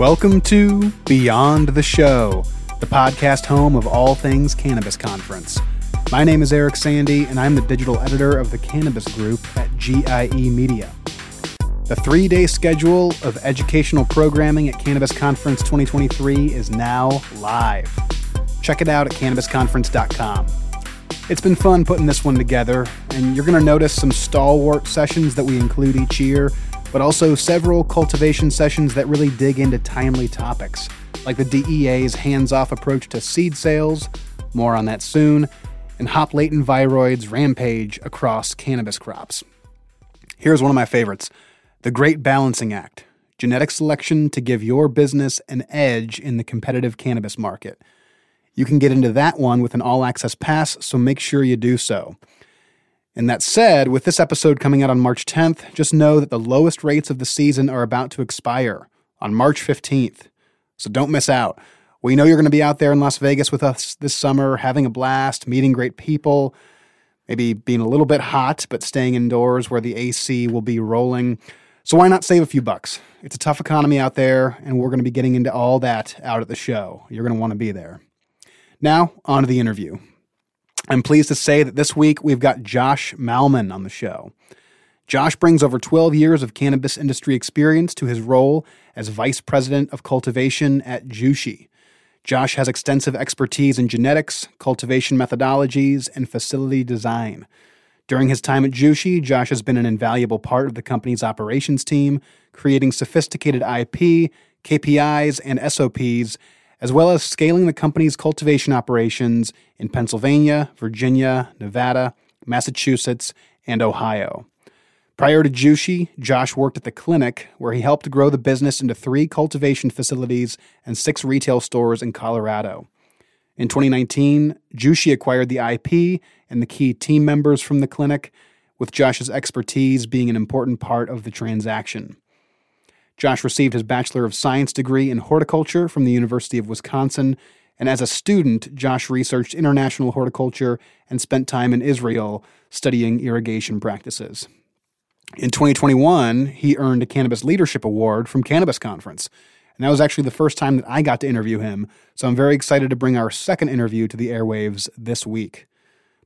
Welcome to Beyond the Show, the podcast home of all things Cannabis Conference. My name is Eric Sandy, and I'm the digital editor of the Cannabis Group at GIE Media. The three day schedule of educational programming at Cannabis Conference 2023 is now live. Check it out at cannabisconference.com. It's been fun putting this one together, and you're going to notice some stalwart sessions that we include each year but also several cultivation sessions that really dig into timely topics, like the DEA's hands off approach to seed sales, more on that soon, and hop latent viroids rampage across cannabis crops. Here's one of my favorites The Great Balancing Act genetic selection to give your business an edge in the competitive cannabis market. You can get into that one with an all access pass, so make sure you do so. And that said, with this episode coming out on March 10th, just know that the lowest rates of the season are about to expire on March 15th. So don't miss out. We know you're going to be out there in Las Vegas with us this summer, having a blast, meeting great people, maybe being a little bit hot, but staying indoors where the AC will be rolling. So why not save a few bucks? It's a tough economy out there, and we're going to be getting into all that out at the show. You're going to want to be there. Now, on to the interview. I'm pleased to say that this week we've got Josh Malman on the show. Josh brings over 12 years of cannabis industry experience to his role as Vice President of Cultivation at Jushi. Josh has extensive expertise in genetics, cultivation methodologies, and facility design. During his time at Jushi, Josh has been an invaluable part of the company's operations team, creating sophisticated IP, KPIs, and SOPs as well as scaling the company's cultivation operations in Pennsylvania, Virginia, Nevada, Massachusetts, and Ohio. Prior to Jushi, Josh worked at the clinic, where he helped grow the business into three cultivation facilities and six retail stores in Colorado. In 2019, Jushi acquired the IP and the key team members from the clinic, with Josh's expertise being an important part of the transaction. Josh received his Bachelor of Science degree in horticulture from the University of Wisconsin, and as a student, Josh researched international horticulture and spent time in Israel studying irrigation practices. In 2021, he earned a Cannabis Leadership Award from Cannabis Conference. And that was actually the first time that I got to interview him, so I'm very excited to bring our second interview to the airwaves this week.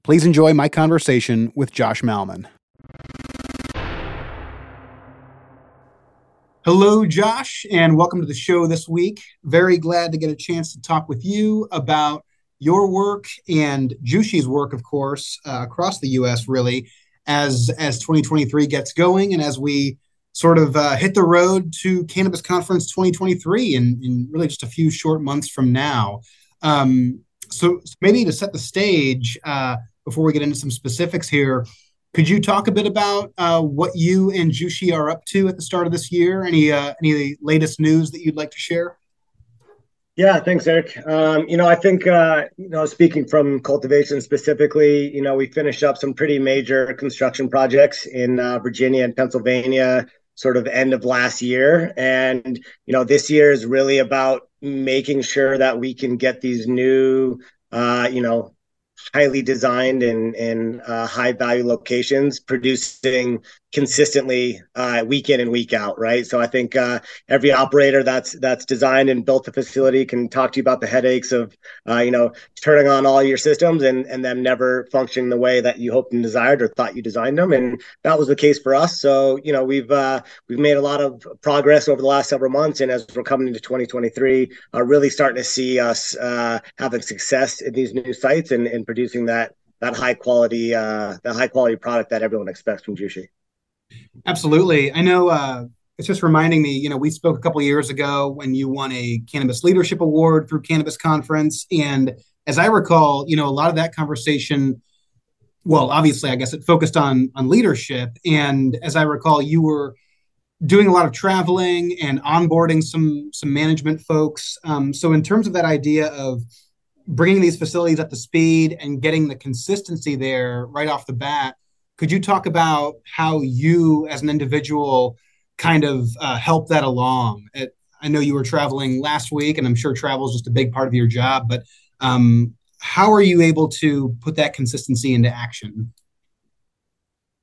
Please enjoy my conversation with Josh Malman. Hello, Josh, and welcome to the show this week. Very glad to get a chance to talk with you about your work and Jushi's work, of course, uh, across the U.S. Really, as as 2023 gets going, and as we sort of uh, hit the road to Cannabis Conference 2023 in, in really just a few short months from now. Um, so, maybe to set the stage uh, before we get into some specifics here, could you talk a bit about uh, what you and Jushi are up to at the start of this year? Any uh, any latest news that you'd like to share? Yeah, thanks, Eric. Um, you know, I think uh, you know, speaking from cultivation specifically, you know, we finished up some pretty major construction projects in uh, Virginia and Pennsylvania, sort of end of last year, and you know, this year is really about making sure that we can get these new, uh, you know, highly designed and, and uh, high value locations producing consistently uh, week in and week out, right? So I think uh, every operator that's that's designed and built the facility can talk to you about the headaches of uh, you know turning on all your systems and and them never functioning the way that you hoped and desired or thought you designed them, and that was the case for us. So you know we've uh, we've made a lot of progress over the last several months, and as we're coming into 2023, uh, really starting to see us uh, having success in these new sites and, and producing that that high quality uh, that high quality product that everyone expects from Jushi. Absolutely. I know uh, it's just reminding me, you know, we spoke a couple years ago when you won a Cannabis Leadership Award through Cannabis Conference. And as I recall, you know, a lot of that conversation, well, obviously, I guess it focused on on leadership. And as I recall, you were doing a lot of traveling and onboarding some some management folks. Um, so in terms of that idea of bringing these facilities up to speed and getting the consistency there right off the bat, could you talk about how you, as an individual, kind of uh, help that along? It, I know you were traveling last week, and I'm sure travel is just a big part of your job. But um, how are you able to put that consistency into action?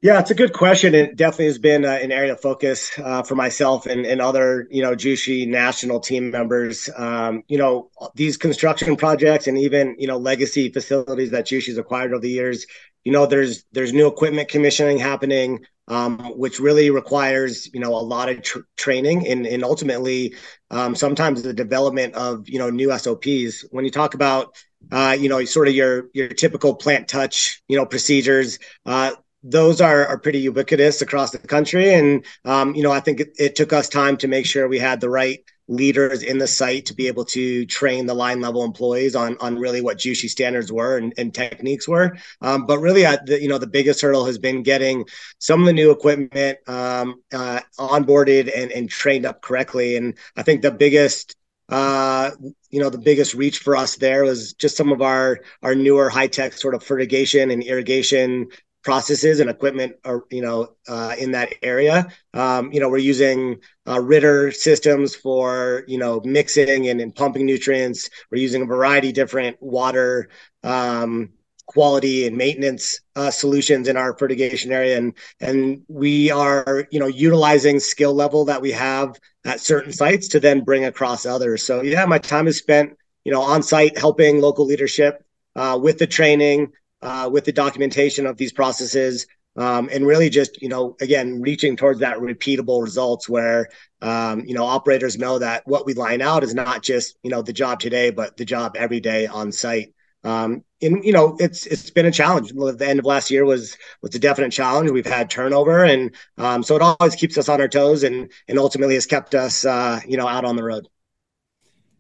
Yeah, it's a good question. It definitely has been uh, an area of focus uh, for myself and, and other, you know, Jushi national team members. Um, you know, these construction projects and even, you know, legacy facilities that Jushi's acquired over the years. You know, there's there's new equipment commissioning happening, um, which really requires, you know, a lot of tr- training and and ultimately um, sometimes the development of, you know, new SOPs. When you talk about uh, you know, sort of your your typical plant touch, you know, procedures. Uh, those are, are pretty ubiquitous across the country. And, um, you know, I think it, it, took us time to make sure we had the right leaders in the site to be able to train the line level employees on, on really what Jushi standards were and, and techniques were. Um, but really, uh, the, you know, the biggest hurdle has been getting some of the new equipment um, uh, onboarded and, and trained up correctly. And I think the biggest uh, you know, the biggest reach for us there was just some of our our newer high tech sort of fertigation and irrigation processes and equipment are you know uh, in that area. Um, you know we're using uh, Ridder systems for you know mixing and, and pumping nutrients. We're using a variety of different water um, quality and maintenance uh, solutions in our fertigation area. And and we are you know utilizing skill level that we have at certain sites to then bring across others. So yeah my time is spent you know on site helping local leadership uh, with the training uh, with the documentation of these processes um, and really just you know again reaching towards that repeatable results where um, you know operators know that what we line out is not just you know the job today but the job every day on site. Um, and you know it's it's been a challenge. The end of last year was was a definite challenge. We've had turnover and um, so it always keeps us on our toes and and ultimately has kept us uh, you know out on the road.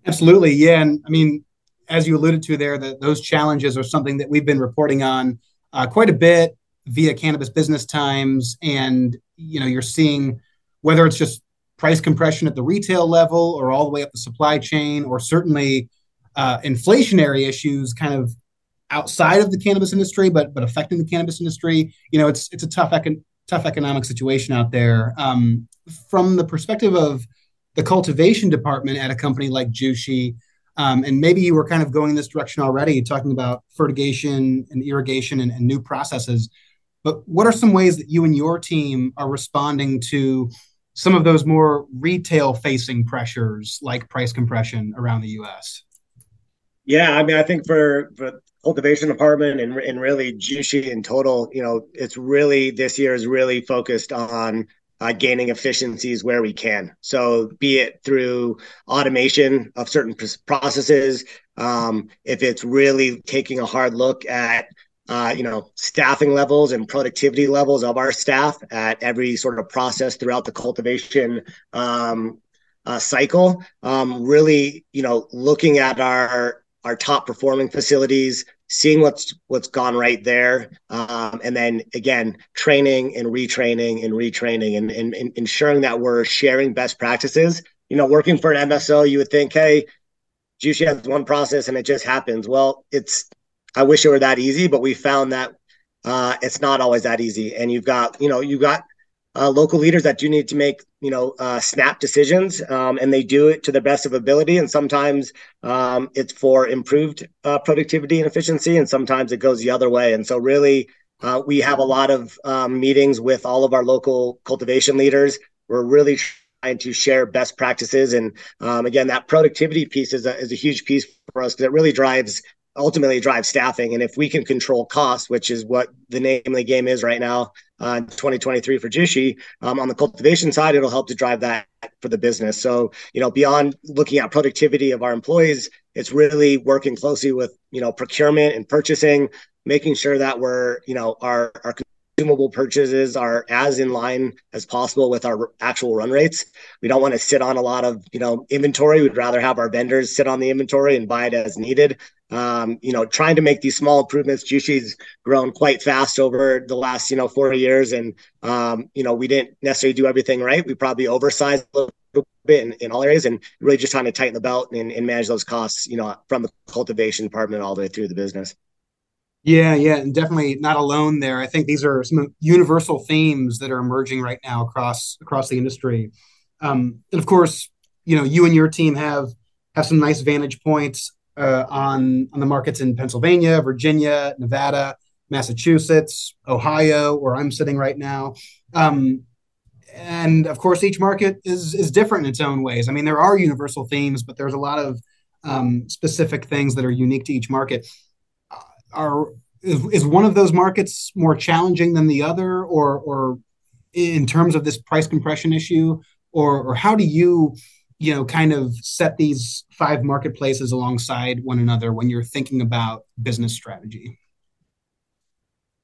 Absolutely. Yeah. And i mean as you alluded to there, that those challenges are something that we've been reporting on uh, quite a bit via Cannabis Business Times, and you know you're seeing whether it's just price compression at the retail level or all the way up the supply chain, or certainly uh, inflationary issues, kind of outside of the cannabis industry, but but affecting the cannabis industry. You know, it's it's a tough econ- tough economic situation out there. Um, from the perspective of the cultivation department at a company like Jushi, um, and maybe you were kind of going in this direction already, talking about fertigation and irrigation and, and new processes. But what are some ways that you and your team are responding to some of those more retail facing pressures like price compression around the US? Yeah, I mean, I think for, for cultivation department and, and really Jushi in total, you know, it's really this year is really focused on uh, gaining efficiencies where we can. So, be it through automation of certain processes, um, if it's really taking a hard look at uh, you know staffing levels and productivity levels of our staff at every sort of process throughout the cultivation um, uh, cycle. Um, really, you know, looking at our our top performing facilities, seeing what's what's gone right there, um, and then again training and retraining and retraining and, and, and, ensuring that we're sharing best practices. You know, working for an MSO, you would think, hey, Jushi has one process and it just happens. Well, it's I wish it were that easy, but we found that uh, it's not always that easy. And you've got you know you've got uh, local leaders that do need to make you know uh, snap decisions um, and they do it to the best of ability. And sometimes um, it's for improved uh, productivity and efficiency and sometimes it goes the other way. And so really uh, we have a lot of um, meetings with all of our local cultivation leaders. We're really trying to share best practices. And um, again that productivity piece is a, is a huge piece for us because it really drives ultimately drive staffing. And if we can control costs, which is what the name of the game is right now, uh, 2023 for Jushi, um, on the cultivation side, it'll help to drive that for the business. So, you know, beyond looking at productivity of our employees, it's really working closely with, you know, procurement and purchasing, making sure that we're, you know, our, our consumable purchases are as in line as possible with our actual run rates. We don't want to sit on a lot of, you know, inventory. We'd rather have our vendors sit on the inventory and buy it as needed. Um, you know, trying to make these small improvements. Jushi's grown quite fast over the last, you know, four years. And, um, you know, we didn't necessarily do everything right. We probably oversized a little bit in, in all areas and really just trying to tighten the belt and, and manage those costs, you know, from the cultivation department all the way through the business. Yeah, yeah, and definitely not alone there. I think these are some universal themes that are emerging right now across across the industry. Um, and of course, you know, you and your team have have some nice vantage points uh, on on the markets in Pennsylvania, Virginia, Nevada, Massachusetts, Ohio, where I'm sitting right now. Um, and of course, each market is is different in its own ways. I mean, there are universal themes, but there's a lot of um, specific things that are unique to each market. Are is, is one of those markets more challenging than the other, or or in terms of this price compression issue, or or how do you you know kind of set these five marketplaces alongside one another when you're thinking about business strategy?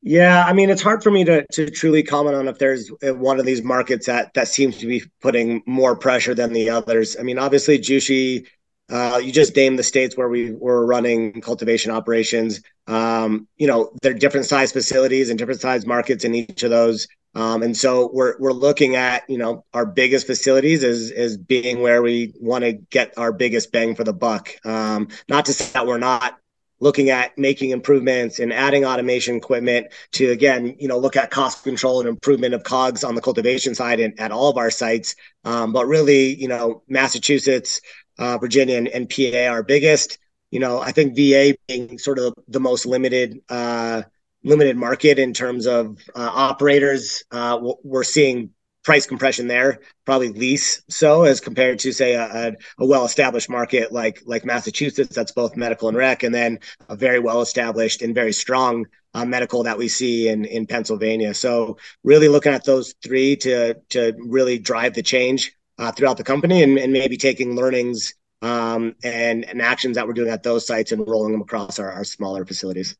Yeah, I mean, it's hard for me to to truly comment on if there's one of these markets that that seems to be putting more pressure than the others. I mean, obviously, Jushi, uh, you just named the states where we were running cultivation operations. Um, you know, they're different size facilities and different size markets in each of those. Um, and so we're we're looking at you know our biggest facilities as as being where we want to get our biggest bang for the buck. Um, not to say that we're not looking at making improvements and adding automation equipment to again you know look at cost control and improvement of cogs on the cultivation side and at all of our sites um, but really you know massachusetts uh, virginia and, and, pa are biggest you know i think va being sort of the most limited uh, limited market in terms of uh, operators uh, we're seeing price compression there, probably least so as compared to say a, a well established market like like Massachusetts that's both medical and rec, and then a very well established and very strong uh, medical that we see in in Pennsylvania. So really looking at those three to to really drive the change uh, throughout the company and, and maybe taking learnings um, and and actions that we're doing at those sites and rolling them across our, our smaller facilities.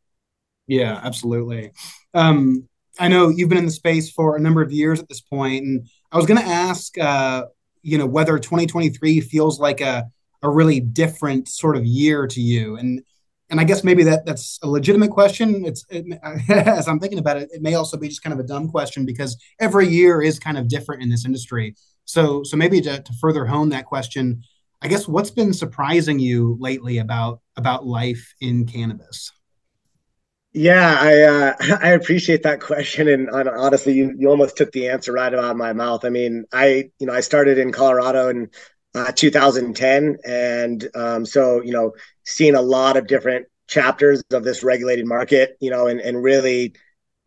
Yeah, absolutely. Um, I know you've been in the space for a number of years at this point, and I was going to ask, uh, you know, whether 2023 feels like a a really different sort of year to you, and and I guess maybe that that's a legitimate question. It's it, as I'm thinking about it, it may also be just kind of a dumb question because every year is kind of different in this industry. So so maybe to, to further hone that question, I guess what's been surprising you lately about about life in cannabis? Yeah, I uh, I appreciate that question, and, honestly, you, you almost took the answer right out of my mouth. I mean, I you know I started in Colorado in uh, 2010, and um, so you know, seeing a lot of different chapters of this regulated market, you know, and and really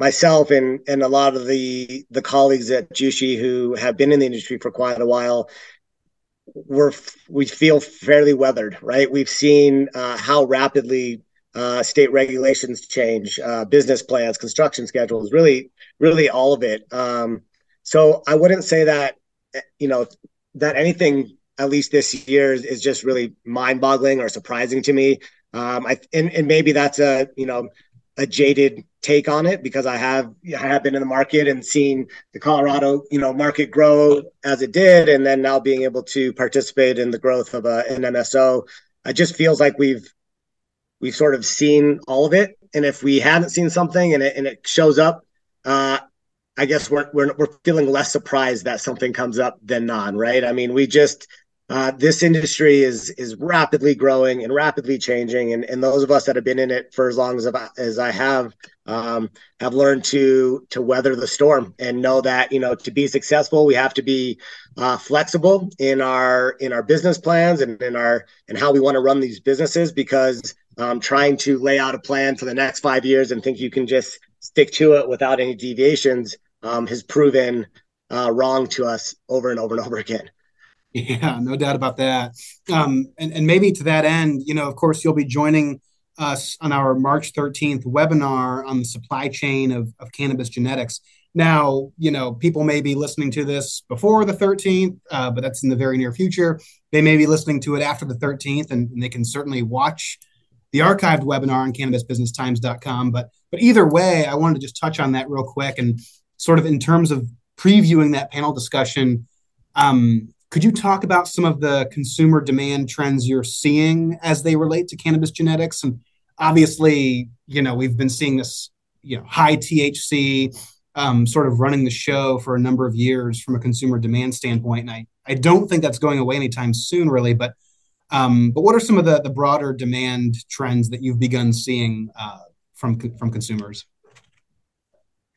myself and and a lot of the the colleagues at Jushi who have been in the industry for quite a while we're we feel fairly weathered right we've seen uh, how rapidly uh, state regulations change, uh, business plans, construction schedules, really, really all of it. Um, so I wouldn't say that, you know, that anything at least this year is, just really mind-boggling or surprising to me. Um, I and, and maybe that's a you know a jaded take on it because I have I have been in the market and seen the Colorado you know market grow as it did, and then now being able to participate in the growth of a, an MSO. It just feels like we've we've sort of seen all of it. And if we haven't seen something and it, and it shows up, uh, I guess we're, we're, we're feeling less surprised that something comes up than non, right? I mean, we just, uh, this industry is is rapidly growing and rapidly changing, and, and those of us that have been in it for as long as, as I have um, have learned to to weather the storm and know that you know to be successful we have to be uh, flexible in our in our business plans and in our and how we want to run these businesses because um, trying to lay out a plan for the next five years and think you can just stick to it without any deviations um, has proven uh, wrong to us over and over and over again. Yeah, no doubt about that. Um, and, and maybe to that end, you know, of course, you'll be joining us on our March 13th webinar on the supply chain of, of cannabis genetics. Now, you know, people may be listening to this before the 13th, uh, but that's in the very near future. They may be listening to it after the 13th, and, and they can certainly watch the archived webinar on cannabisbusinesstimes.com. But but either way, I wanted to just touch on that real quick and sort of in terms of previewing that panel discussion. Um, could you talk about some of the consumer demand trends you're seeing as they relate to cannabis genetics? And obviously, you know, we've been seeing this, you know, high THC um, sort of running the show for a number of years from a consumer demand standpoint. And I, I don't think that's going away anytime soon, really. But um, but what are some of the, the broader demand trends that you've begun seeing uh, from from consumers?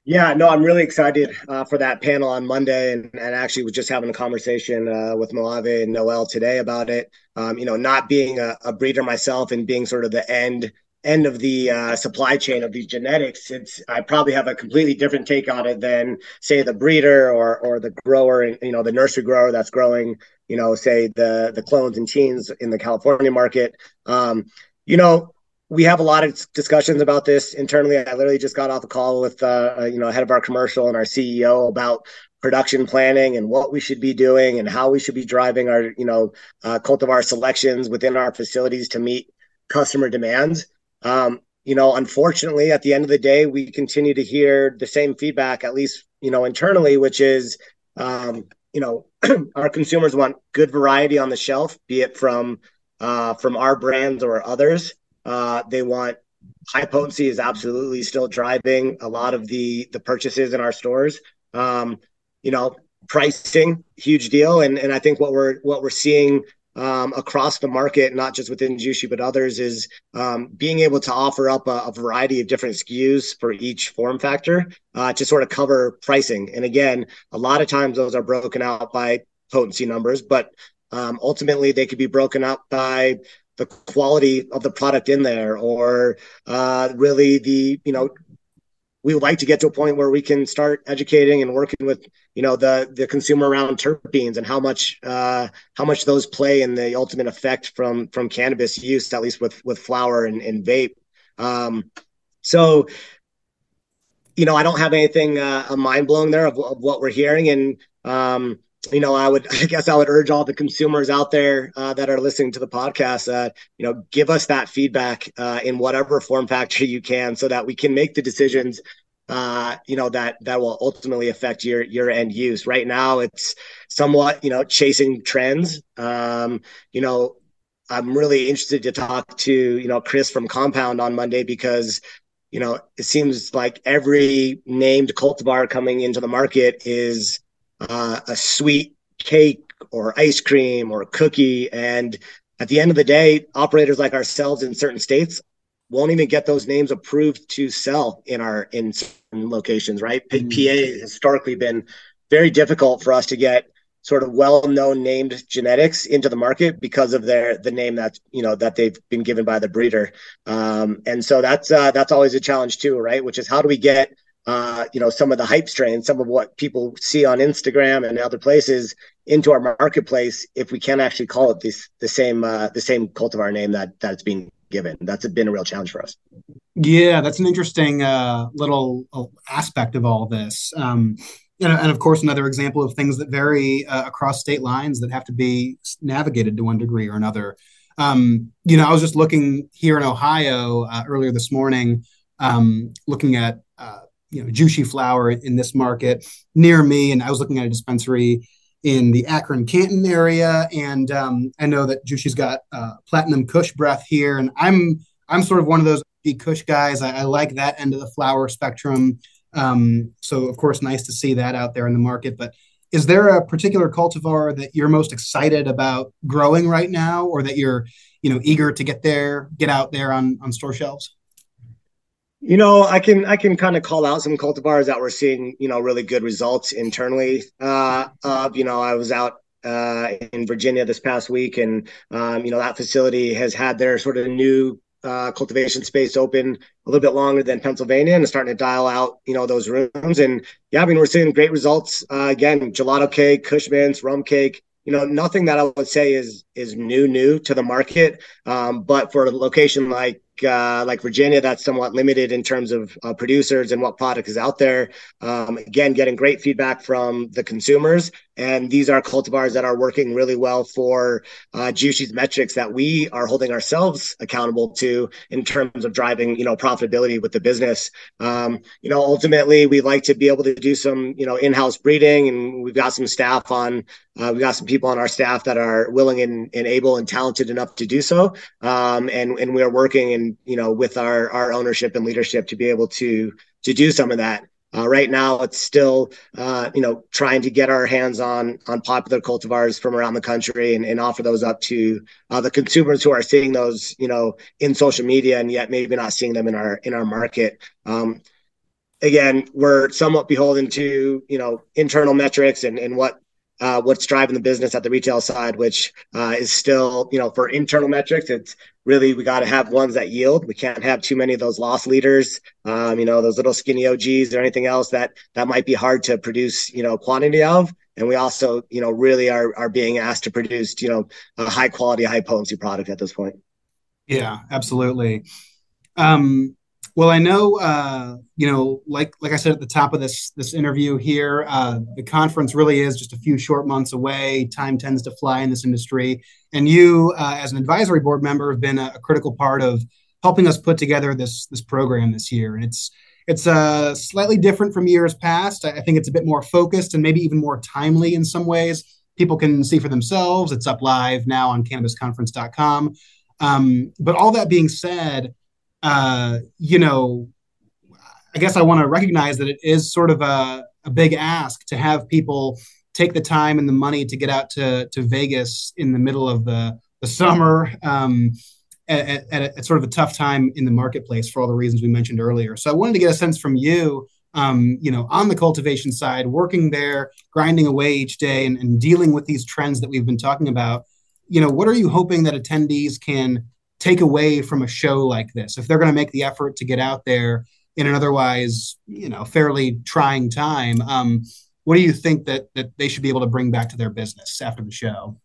Yeah, no, I'm really excited uh, for that panel on Monday, and, and actually was just having a conversation uh, with Moave and Noel today about it. Um, you know, not being a, a, breeder myself and being sort of the end end of the uh, supply chain of these genetics, it's I probably have a completely different take on it than say the breeder or or the grower, and you know, the nursery grower that's growing, you know, say the the clones and teens in the California market. Um, you know, we have a lot of discussions about this internally. I literally just got off a call with uh, uh, you know head of our commercial and our CEO about production planning and what we should be doing and how we should be driving our you know uh, cultivar selections within our facilities to meet customer demands. Um, you know, unfortunately, at the end of the day, we continue to hear the same feedback, at least you know internally, which is um, you know our consumers want good variety on the shelf, be it from uh, from our brands or others. Uh, they want high potency is absolutely still driving a lot of the the purchases in our stores. Um, you know, pricing huge deal, and and I think what we're what we're seeing um, across the market, not just within Jushi but others, is um, being able to offer up a, a, variety of different SKUs for each form factor uh, to sort of cover pricing. And again, a lot of times those are broken out by potency numbers, but um, ultimately they could be broken up by the quality of the product in there or uh, really the you know we would like to get to a point where we can start educating and working with you know the the consumer around terpenes and how much uh, how much those play in the ultimate effect from from cannabis use at least with with flower and, and vape. Um, so you know i don't have anything uh, mind blowing there of, of what we're hearing and um, you know, I would, I guess I would urge all the consumers out there uh, that are listening to the podcast, uh, you know, give us that feedback uh, in whatever form factor you can, so that we can make the decisions, uh, you know, that that will ultimately affect your your end use. Right now, it's somewhat, you know, chasing trends. Um, you know, I'm really interested to talk to you know Chris from Compound on Monday because you know it seems like every named cultivar coming into the market is uh, a sweet cake or ice cream or cookie. And at the end of the day, operators like ourselves in certain states won't even get those names approved to sell in our in certain locations, right? Mm-hmm. PA historically been very difficult for us to get sort of well-known named genetics into the market because of their the name that's you know that they've been given by the breeder um, and so that's uh, that's always a challenge too right which is how do we get uh, you know, some of the hype strain, some of what people see on Instagram and other places into our marketplace if we can actually call it this the same uh, the same cultivar name that that's being given. That's been a real challenge for us. Yeah, that's an interesting uh, little uh, aspect of all this. Um, and, and, of course, another example of things that vary uh, across state lines that have to be navigated to one degree or another. Um, you know, I was just looking here in Ohio uh, earlier this morning, um, looking at you know Jushi flower in this market near me, and I was looking at a dispensary in the Akron Canton area, and um, I know that Jushi's got uh, Platinum Kush breath here, and I'm I'm sort of one of those Kush guys. I, I like that end of the flower spectrum. Um, so of course, nice to see that out there in the market. But is there a particular cultivar that you're most excited about growing right now, or that you're you know eager to get there, get out there on on store shelves? You know, I can I can kind of call out some cultivars that we're seeing, you know, really good results internally. Uh, of you know, I was out uh, in Virginia this past week, and um, you know that facility has had their sort of new uh, cultivation space open a little bit longer than Pennsylvania, and starting to dial out, you know, those rooms. And yeah, I mean, we're seeing great results. Uh, again, gelato cake, Kush mints, rum cake. You know, nothing that I would say is is new new to the market, um, but for a location like uh, like Virginia, that's somewhat limited in terms of uh, producers and what product is out there. Um, again, getting great feedback from the consumers, and these are cultivars that are working really well for uh, metrics that we are holding ourselves accountable to in terms of driving, you know, profitability with the business. Um, you know, ultimately, we like to be able to do some, you know, in-house breeding, and we've got some staff on. Uh, we've got some people on our staff that are willing and, and able and talented enough to do so, um, and and we are working and you know with our our ownership and leadership to be able to to do some of that. Uh, right now, it's still uh, you know trying to get our hands on on popular cultivars from around the country and, and offer those up to uh, the consumers who are seeing those you know in social media and yet maybe not seeing them in our in our market. Um, again, we're somewhat beholden to you know internal metrics and, and what uh, what's driving the business at the retail side, which uh, is still, you know, for internal metrics, it's really we got to have ones that yield. We can't have too many of those loss leaders, um, you know, those little skinny OGs or anything else that that might be hard to produce, you know, quantity of. And we also, you know, really are are being asked to produce, you know, a high quality, high potency product at this point. Yeah, absolutely. Um, well, I know, uh, you know, like like I said at the top of this this interview here, uh, the conference really is just a few short months away. Time tends to fly in this industry, and you, uh, as an advisory board member, have been a, a, critical part of helping us put together this this program this year. And it's it's uh, slightly different from years past. I, I think it's a bit more focused and maybe even more timely in some ways. People can see for themselves. It's up live now on cannabisconference.com. Um, but all that being said uh, you know, I guess I want to recognize that it is sort of a, a big ask to have people take the time and the money to get out to, to Vegas in the middle of the, the summer um, at, at, at, sort of a tough time in the marketplace for all the reasons we mentioned earlier. So I wanted to get a sense from you, um, you know, on the cultivation side, working there, grinding away each day and, and dealing with these trends that we've been talking about. You know, what are you hoping that attendees can take away from a show like this. If they're going to make the effort to get out there in an otherwise you know fairly trying time um, what do you think that that they should be able to bring back to their business after the show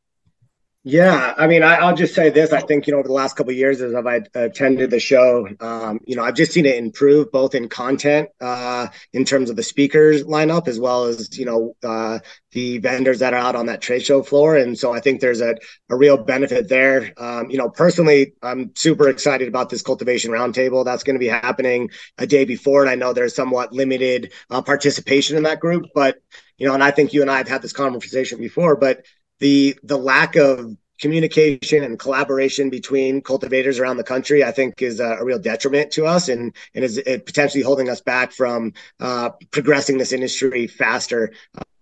yeah, I mean, I, will just say this. I think you know over the last couple years, as I've attended the show, um, you know, I've just seen it improve both in content, uh, in terms of the speakers lineup, as well as you know uh, the vendors that are out on that trade show floor. And so I think there's a, a real benefit there. Um, you know, personally, I'm super excited about this cultivation roundtable that's going to be happening a day before, and I know there's somewhat limited uh, participation in that group, but you know, and I think you and I have had this conversation before, but the the lack of communication and collaboration between cultivators around the country, I think, is a, a real detriment to us and and is potentially holding us back from uh, progressing this industry faster.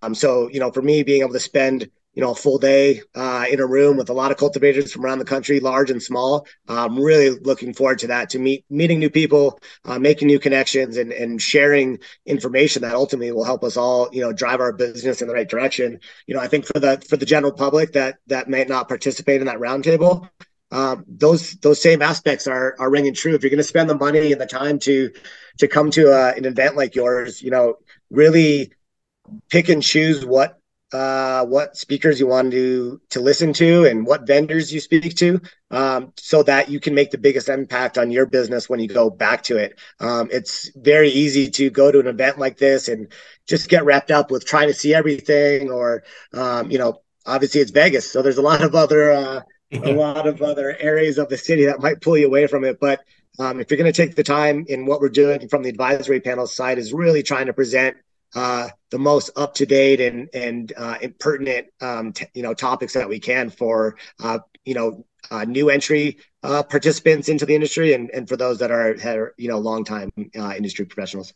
Um, so, you know, for me, being able to spend you know, a full day uh, in a room with a lot of cultivators from around the country, large and small. I'm really looking forward to that, to meet meeting new people, uh, making new connections, and and sharing information that ultimately will help us all, you know, drive our business in the right direction. You know, I think for the for the general public that that may not participate in that roundtable, um, those those same aspects are are ringing true. If you're going to spend the money and the time to to come to a, uh, an event like yours, you know, really pick and choose what uh, what speakers you want to to listen to and what vendors you speak to, um, so that you can make the biggest impact on your business when you go back to it. Um, it's very easy to go to an event like this and just get wrapped up with trying to see everything, or um, you know, obviously it's Vegas, so there's a lot of other uh, a lot of other areas of the city that might pull you away from it, but. Um, if you're going to take the time in what we're doing from the advisory panel side is really trying to present uh, the most up to date and and, uh, pertinent um, t- you know topics that we can for uh, you know uh, new entry uh, participants into the industry and, and for those that are, you know long time industry professionals.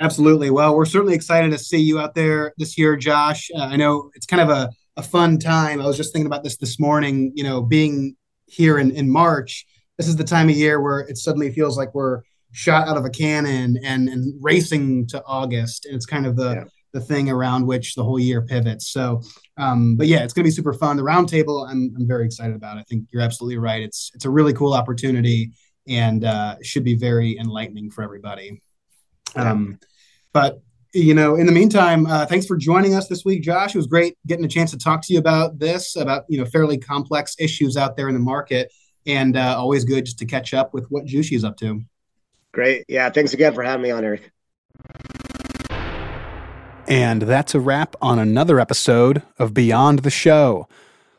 Absolutely. Well, we're certainly excited to see you out there this year, Josh. I know it's kind of a, a fun time. I was just thinking about this this morning. You know, being here in in March, this is the time of year where it suddenly feels like we're shot out of a cannon and and racing to August. And it's kind of the yeah. the thing around which the whole year pivots. So, um, but yeah, it's going to be super fun. The roundtable, I'm I'm very excited about. I think you're absolutely right. It's it's a really cool opportunity and uh, should be very enlightening for everybody. Um, but you know, in the meantime, uh, thanks for joining us this week, Josh. It was great getting a chance to talk to you about this, about you know, fairly complex issues out there in the market, and uh, always good just to catch up with what Jushi is up to. Great. Yeah. Thanks again for having me on, Eric. And that's a wrap on another episode of Beyond the Show.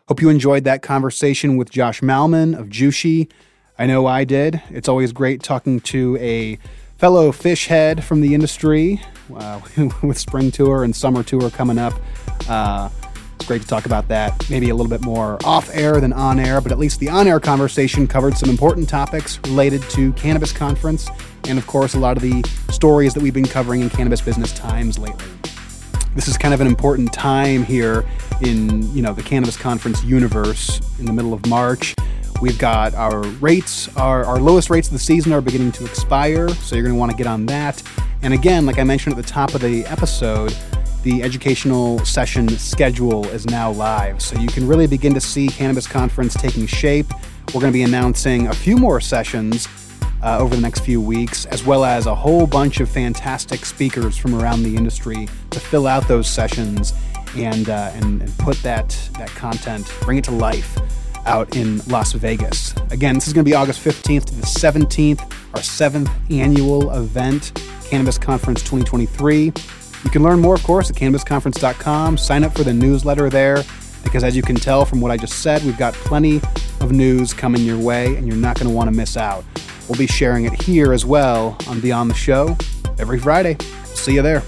Hope you enjoyed that conversation with Josh Malman of Jushi. I know I did. It's always great talking to a fellow Phish head from the industry uh, with spring tour and summer tour coming up. Uh, great to talk about that, maybe a little bit more off air than on air, but at least the on air conversation covered some important topics related to Cannabis Conference and, of course, a lot of the stories that we've been covering in Cannabis Business Times lately. This is kind of an important time here in, you know, the Cannabis Conference universe in the middle of March. We've got our rates, our, our lowest rates of the season are beginning to expire, so you're going to want to get on that. And again, like I mentioned at the top of the episode, the educational session schedule is now live. So you can really begin to see Cannabis Conference taking shape. We're going to be announcing a few more sessions uh, over the next few weeks, as well as a whole bunch of fantastic speakers from around the industry to fill out those sessions and, uh, and, and put that, that content, bring it to life out in Las Vegas. Again, this is going to be August 15th to the 17th, our seventh annual event, Cannabis Conference 2023. You can learn more, of course, at cannabisconference.com. Sign up for the newsletter there because, as you can tell from what I just said, we've got plenty of news coming your way and you're not going to want to miss out. We'll be sharing it here as well on Beyond the Show every Friday. See you there.